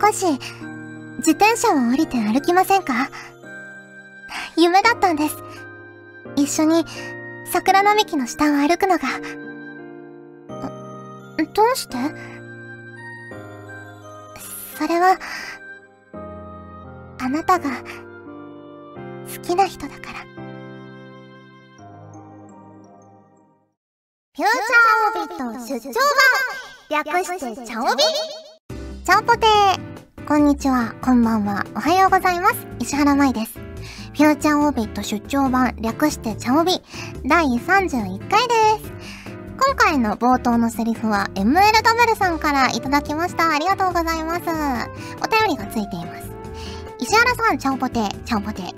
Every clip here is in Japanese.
少し、自転車を降りて歩きませんか？夢だったんです。一緒に、桜並木の下を歩くのが。どうして？それは、あなたが、好きな人だから。フューチャーオビット出張版略してチャオビチャオポテーこんにちは、こんばんは、おはようございます。石原舞です。フューチャーオービット出張版略してチャオビ第31回です。今回の冒頭のセリフは MLW さんからいただきました。ありがとうございます。お便りがついています。石原さん、チャオポテ、チャオポテ。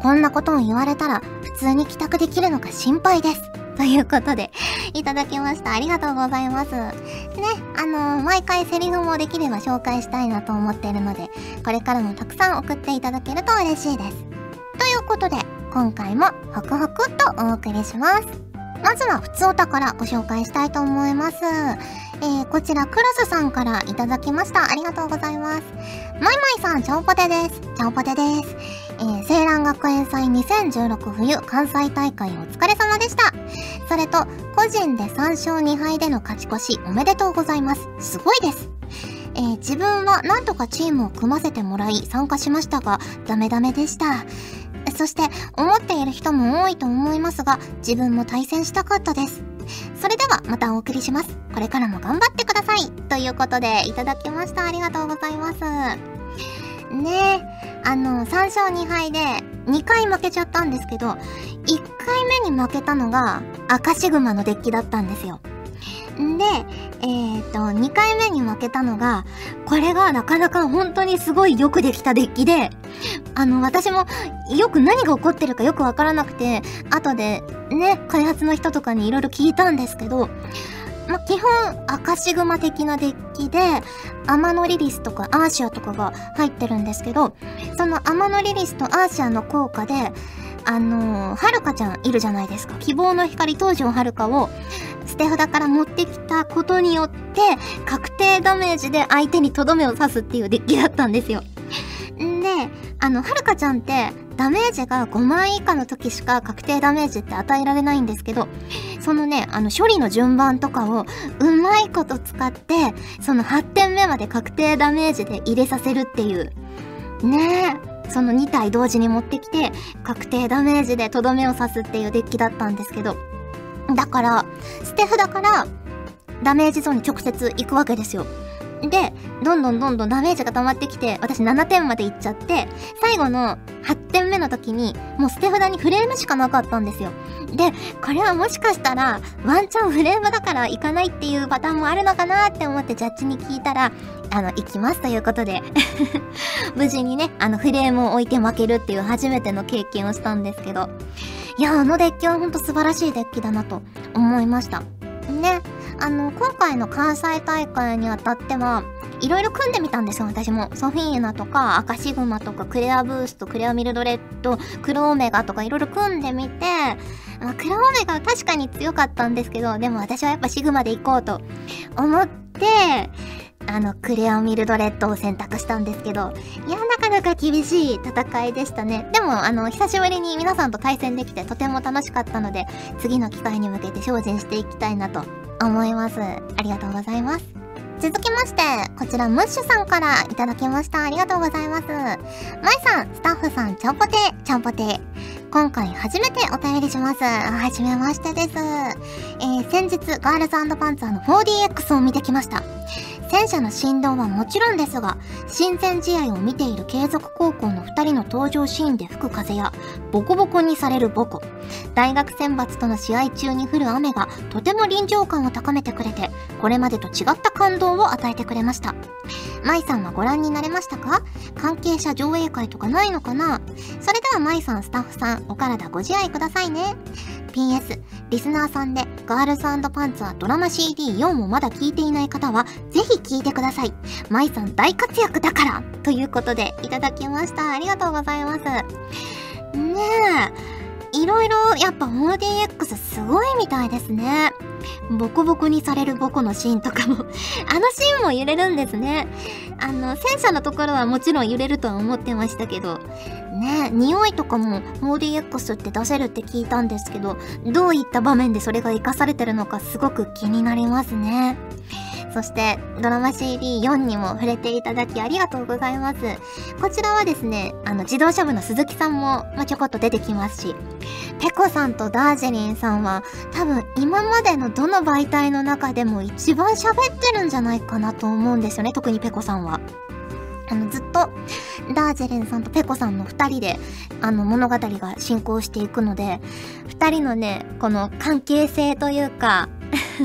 こんなことを言われたら普通に帰宅できるのか心配です。ということで、いただきました。ありがとうございます。ね、あのー、毎回セリフもできれば紹介したいなと思っているので、これからもたくさん送っていただけると嬉しいです。ということで、今回もホクホクとお送りします。まずは、普通おたからご紹介したいと思います。えー、こちら、クロスさんからいただきました。ありがとうございます。マイマイさん、チャオポテです。チャオポテです。えー、青蘭学園祭2016冬関西大会お疲れ様でした。それと、個人で3勝2敗での勝ち越しおめでとうございます。すごいです。えー、自分は何とかチームを組ませてもらい参加しましたが、ダメダメでした。そして、思っている人も多いと思いますが、自分も対戦したかったです。それでは、またお送りします。これからも頑張ってください。ということで、いただきました。ありがとうございます。ねえ、あの、3勝2敗で2回負けちゃったんですけど、1回目に負けたのが赤シグマのデッキだったんですよ。で、えっ、と、2回目に負けたのが、これがなかなか本当にすごいよくできたデッキで、あの、私もよく何が起こってるかよくわからなくて、後でね、開発の人とかに色々聞いたんですけど、ま基本赤シグマ的なデッキで、アマノリリスとかアーシアとかが入ってるんですけど、そのアマノリリスとアーシアの効果で、あのー、はるかちゃんいるじゃないですか。希望の光東条はるかを捨て札から持ってきたことによって、確定ダメージで相手にとどめを刺すっていうデッキだったんですよ。んで、あの、はるかちゃんって、ダメージが5万以下の時しか確定ダメージって与えられないんですけど、そのね、あの処理の順番とかをうまいこと使って、その8点目まで確定ダメージで入れさせるっていう。ねえ。その2体同時に持ってきて、確定ダメージでとどめを刺すっていうデッキだったんですけど。だから、捨て札からダメージゾーンに直接行くわけですよ。で、どんどんどんどんダメージが溜まってきて、私7点までいっちゃって、最後の8点目の時に、もう捨て札にフレームしかなかったんですよ。で、これはもしかしたら、ワンチャンフレームだから行かないっていうパターンもあるのかなって思ってジャッジに聞いたら、あの、行きますということで 無事にね、あの、フレームを置いて負けるっていう初めての経験をしたんですけど、いや、あのデッキはほんと素晴らしいデッキだなと思いました。ね。あの、今回の関西大会にあたっては、いろいろ組んでみたんですよ、私も。ソフィーナとか、赤シグマとか、クレアブースト、クレアミルドレッド、クロオメガとかいろいろ組んでみて、まあ、クロオメガは確かに強かったんですけど、でも私はやっぱシグマで行こうと思って、あの、クレアミルドレッドを選択したんですけど、いや、なかなか厳しい戦いでしたね。でも、あの、久しぶりに皆さんと対戦できてとても楽しかったので、次の機会に向けて精進していきたいなと思います。ありがとうございます。続きまして、こちらムッシュさんからいただきました。ありがとうございます。まいさん、スタッフさん、ちゃんぽて、ちゃんぽて。今回初めてお便りします。はじめましてです。えー、先日、ガールズパンツァーの 4DX を見てきました。戦車の振動はもちろんですが、親善試合を見ている継続高校の2人の登場シーンで吹く風や、ボコボコにされるボコ、大学選抜との試合中に降る雨がとても臨場感を高めてくれて、これまでと違った感動を与えてくれました。舞さんはご覧になれましたか？関係者上映会とかないのかな？それでは舞さんスタッフさん、お体ご自愛くださいね。PS、リスナーさんでガールズパンツァードラマ CD4 をまだ聞いていない方は、ぜひ聞いてください。舞さん大活躍だからということで、いただきました。ありがとうございます。ねえ。いろいろやっぱ 4DX すごいみたいですね。ボコボコにされるボコのシーンとかも あのシーンも揺れるんですね。あの、戦車のところはもちろん揺れるとは思ってましたけど、ね、匂いとかも 4DX って出せるって聞いたんですけど、どういった場面でそれが活かされてるのかすごく気になりますね。そして、ドラマ CD4 にも触れていただきありがとうございます。こちらはですね、あの、自動車部の鈴木さんも、まあ、ちょこっと出てきますし、ペコさんとダージリンさんは、多分今までのどの媒体の中でも一番喋ってるんじゃないかなと思うんですよね、特にペコさんは。あの、ずっと、ダージェレンさんとペコさんの二人で、あの、物語が進行していくので、二人のね、この関係性というか、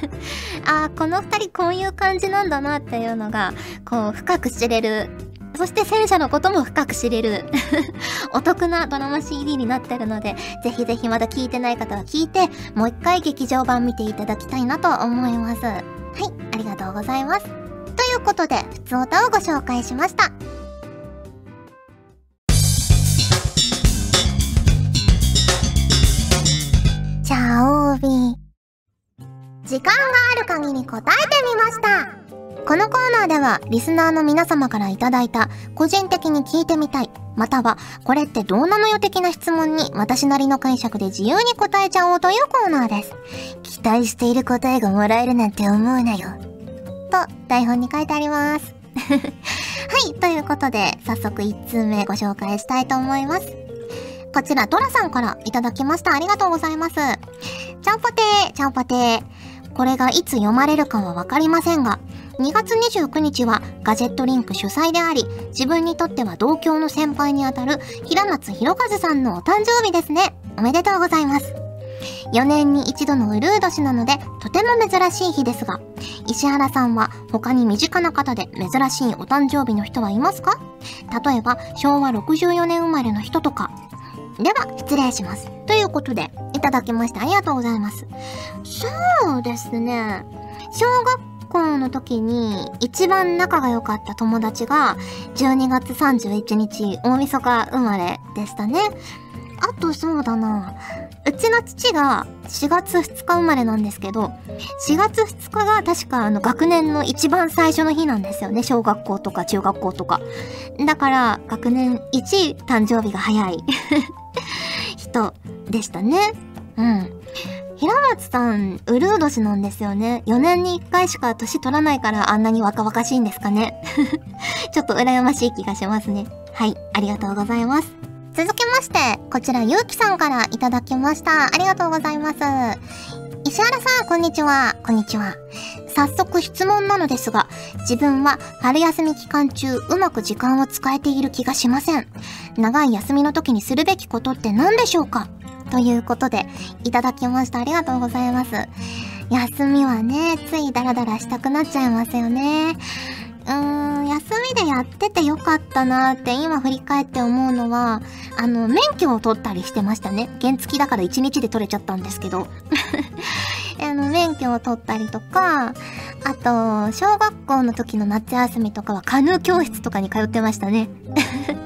ああ、この二人こういう感じなんだなっていうのが、こう、深く知れる。そして戦車のことも深く知れる。お得なドラマ CD になってるので、ぜひぜひまだ聞いてない方は聞いて、もう一回劇場版見ていただきたいなと思います。はい、ありがとうございます。ということで、ふつおたをご紹介しました。チャオービー時間がある限り答えてみましたこのコーナーではリスナーの皆様からいただいた個人的に聞いてみたいまたはこれってどうなのよ的な質問に私なりの解釈で自由に答えちゃおうというコーナーです期待している答えがもらえるなんて思うなよと台本に書いてあります はいということで早速1通目ご紹介したいと思いますこちらドラさんからいただきました。ありがとうございます。ちゃんぽてー、ちゃんぽてー。これがいつ読まれるかはわかりませんが、2月29日はガジェットリンク主催であり、自分にとっては同郷の先輩にあたる平松博和さんのお誕生日ですね。おめでとうございます。4年に一度のウルー年なので、とても珍しい日ですが、石原さんは他に身近な方で珍しいお誕生日の人はいますか？例えば、昭和64年生まれの人とか、では、失礼します。ということで、いただきましてありがとうございます。そうですね。小学校の時に一番仲が良かった友達が12月31日大晦日生まれでしたね。あとそうだな。うちの父が4月2日生まれなんですけど、4月2日が確かあの学年の一番最初の日なんですよね。小学校とか中学校とか。だから学年1誕生日が早い 人でしたね。うん。平松さん、うるう年なんですよね。4年に1回しか年取らないからあんなに若々しいんですかね。ちょっと羨ましい気がしますね。はい、ありがとうございます。続きまして、こちらゆうきさんからいただきました。ありがとうございます。石原さん、こんにちは。こんにちは。早速質問なのですが、自分は春休み期間中うまく時間を使えている気がしません。長い休みの時にするべきことって何でしょうか？ということで、いただきました。ありがとうございます。休みはね、ついダラダラしたくなっちゃいますよね。うーん、休みでやっててよかったなって今振り返って思うのは、あの、免許を取ったりしてましたね。原付きだから1日で取れちゃったんですけど。あの、免許を取ったりとか、あと、小学校の時の夏休みとかはカヌー教室とかに通ってましたね。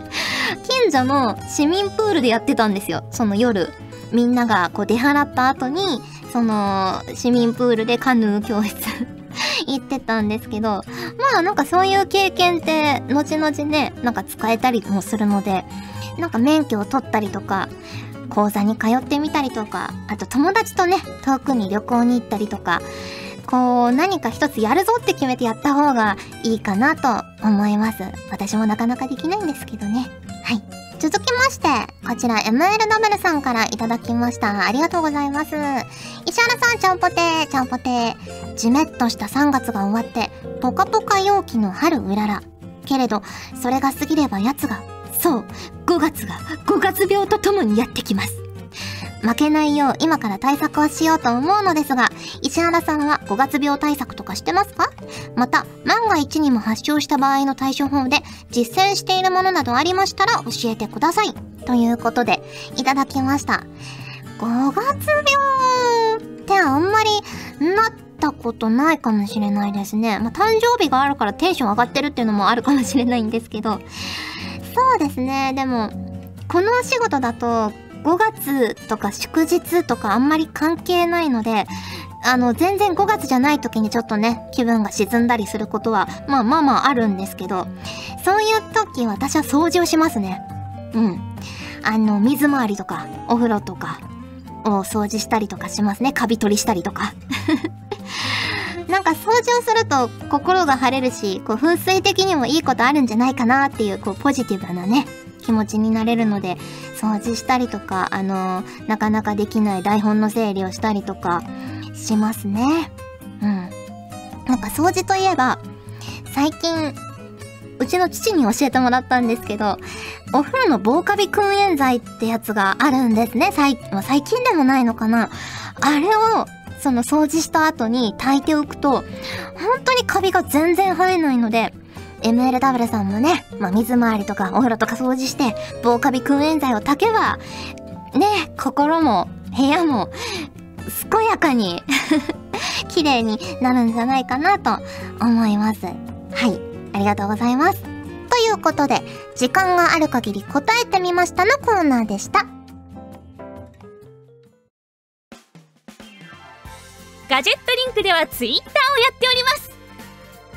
近所の市民プールでやってたんですよ。その夜。みんながこう出払った後に、その市民プールでカヌー教室 行ってたんですけど、まあなんかそういう経験って後々ね、なんか使えたりもするので、なんか免許を取ったりとか、講座に通ってみたりとか、あと友達とね、遠くに旅行に行ったりとか、こう何か一つやるぞって決めてやった方がいいかなと思います。私もなかなかできないんですけどね。はい。続きまして、こちら MLW さんからいただきました。ありがとうございます。石原さん、ちゃんぽてー、ちゃんぽてー。じめっとした3月が終わって、ぽかぽか陽気の春うらら。けれど、それが過ぎれば奴が、そう、5月が5月病とともにやってきます。負けないよう今から対策をしようと思うのですが、石原さんは5月病対策とかしてますか？また、万が一にも発症した場合の対処法で実践しているものなどありましたら教えてください。ということで、いただきました。5月病ってあんまりなったことないかもしれないですね。まあ、誕生日があるからテンション上がってるっていうのもあるかもしれないんですけど、そうですね。でも、このお仕事だと5月とか祝日とかあんまり関係ないので、あの、全然5月じゃない時にちょっとね、気分が沈んだりすることは、まあまあまああるんですけど、そういう時私は掃除をしますね。うん。あの、水回りとか、お風呂とかを掃除したりとかしますね。カビ取りしたりとか。なんか掃除をすると心が晴れるし、こう風水的にもいいことあるんじゃないかなっていう、こうポジティブなね、気持ちになれるので、掃除したりとか、あのー、なかなかできない台本の整理をしたりとかしますね。うん。なんか掃除といえば、最近、うちの父に教えてもらったんですけど、お風呂の防カビ燻煙剤ってやつがあるんですね。最、まあ、最近でもないのかな。あれをその掃除した後に炊いておくと、本当にカビが全然生えないので、MLW さんもね、まあ、水回りとかお風呂とか掃除して、防カビ燻煙剤を炊けば、ね、心も部屋も健やかに 綺麗になるんじゃないかなと思います。はい、ありがとうございます。ということで、時間がある限り答えてみましたのコーナーでした。ガジェットリンクではツイッターをやっております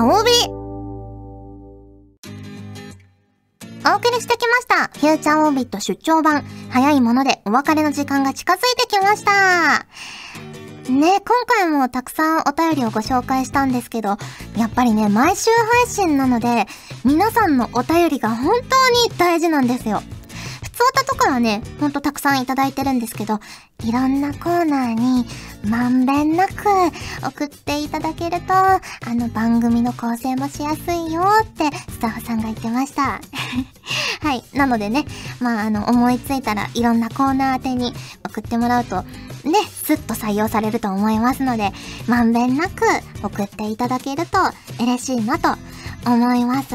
茶帯お送りしてきました。フューチャーオービット出張版。早いものでお別れの時間が近づいてきました。ね、今回もたくさんお便りをご紹介したんですけど、やっぱりね、毎週配信なので、皆さんのお便りが本当に大事なんですよ。つおたとかはね、ほんとたくさんいただいてるんですけど、いろんなコーナーにまんべんなく送っていただけると、あの番組の構成もしやすいよってスタッフさんが言ってました。はい。なのでね、まあ、あの、思いついたらいろんなコーナー宛てに送ってもらうと、ね、スッと採用されると思いますので、まんべんなく送っていただけると嬉しいなと思います。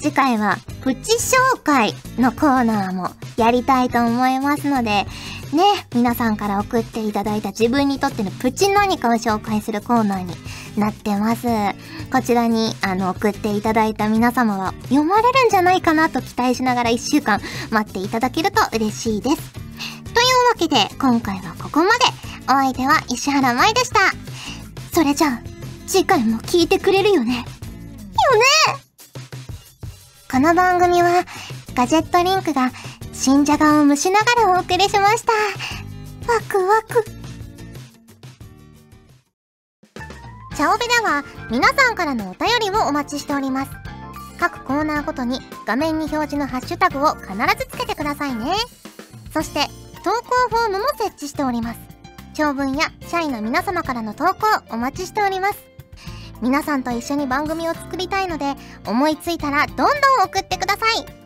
次回はプチ紹介のコーナーもやりたいと思いますので、ね、皆さんから送っていただいた自分にとってのプチ何かを紹介するコーナーになってます。こちらに、あの、送っていただいた皆様は読まれるんじゃないかなと期待しながら1週間待っていただけると嬉しいです。というわけで、今回はここまで。お相手は石原舞でした。それじゃあ、次回も聞いてくれるよね。よねこの番組は、ガジェットリンクが新じゃがを蒸しながらお送りしました。ワクワク。チャオベでは皆さんからのお便りをお待ちしております。各コーナーごとに画面に表示のハッシュタグを必ずつけてくださいね。そして、投稿フォームも設置しております。長文や社員の皆様からの投稿お待ちしております。皆さんと一緒に番組を作りたいので思いついたらどんどん送ってください